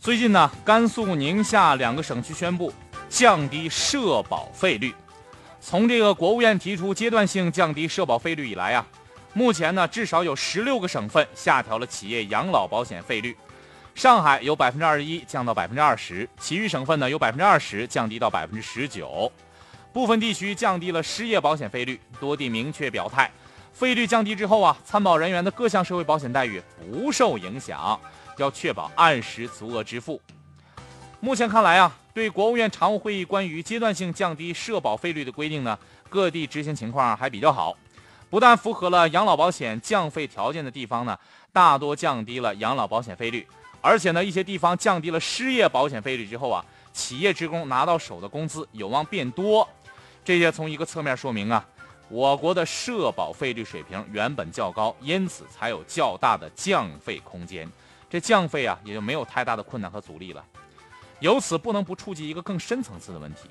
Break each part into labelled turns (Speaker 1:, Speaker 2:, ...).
Speaker 1: 最近呢，甘肃、宁夏两个省区宣布降低社保费率。从这个国务院提出阶段性降低社保费率以来啊，目前呢至少有十六个省份下调了企业养老保险费率。上海有百分之二十一降到百分之二十，其余省份呢有百分之二十降低到百分之十九。部分地区降低了失业保险费率，多地明确表态，费率降低之后啊，参保人员的各项社会保险待遇不受影响。要确保按时足额支付。目前看来啊，对国务院常务会议关于阶段性降低社保费率的规定呢，各地执行情况还比较好。不但符合了养老保险降费条件的地方呢，大多降低了养老保险费率，而且呢，一些地方降低了失业保险费率之后啊，企业职工拿到手的工资有望变多。这些从一个侧面说明啊，我国的社保费率水平原本较高，因此才有较大的降费空间。这降费啊，也就没有太大的困难和阻力了。由此不能不触及一个更深层次的问题：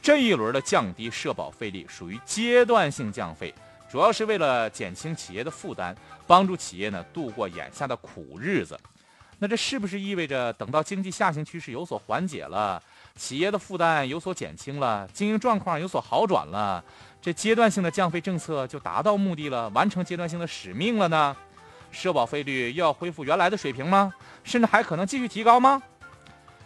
Speaker 1: 这一轮的降低社保费率属于阶段性降费，主要是为了减轻企业的负担，帮助企业呢度过眼下的苦日子。那这是不是意味着等到经济下行趋势有所缓解了，企业的负担有所减轻了，经营状况有所好转了，这阶段性的降费政策就达到目的了，完成阶段性的使命了呢？社保费率又要恢复原来的水平吗？甚至还可能继续提高吗？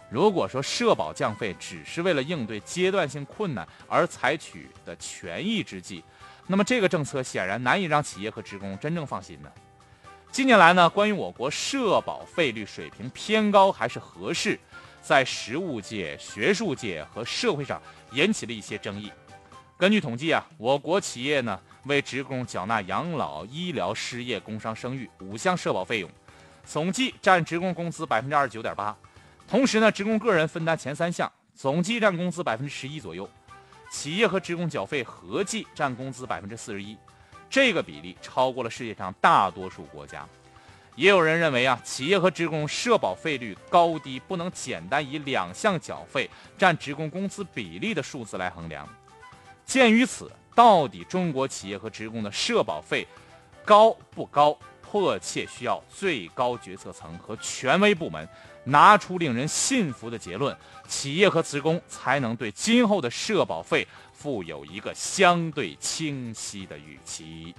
Speaker 1: 如果说社保降费只是为了应对阶段性困难而采取的权宜之计，那么这个政策显然难以让企业和职工真正放心呢。近年来呢，关于我国社保费率水平偏高还是合适，在实务界、学术界和社会上引起了一些争议。根据统计啊，我国企业呢。为职工缴纳养老、医疗、失业、工伤、生育五项社保费用，总计占职工工资百分之二十九点八。同时呢，职工个人分担前三项，总计占工资百分之十一左右。企业和职工缴费合计占工资百分之四十一，这个比例超过了世界上大多数国家。也有人认为啊，企业和职工社保费率高低不能简单以两项缴费占职工工资比例的数字来衡量。鉴于此。到底中国企业和职工的社保费高不高？迫切需要最高决策层和权威部门拿出令人信服的结论，企业和职工才能对今后的社保费负有一个相对清晰的预期。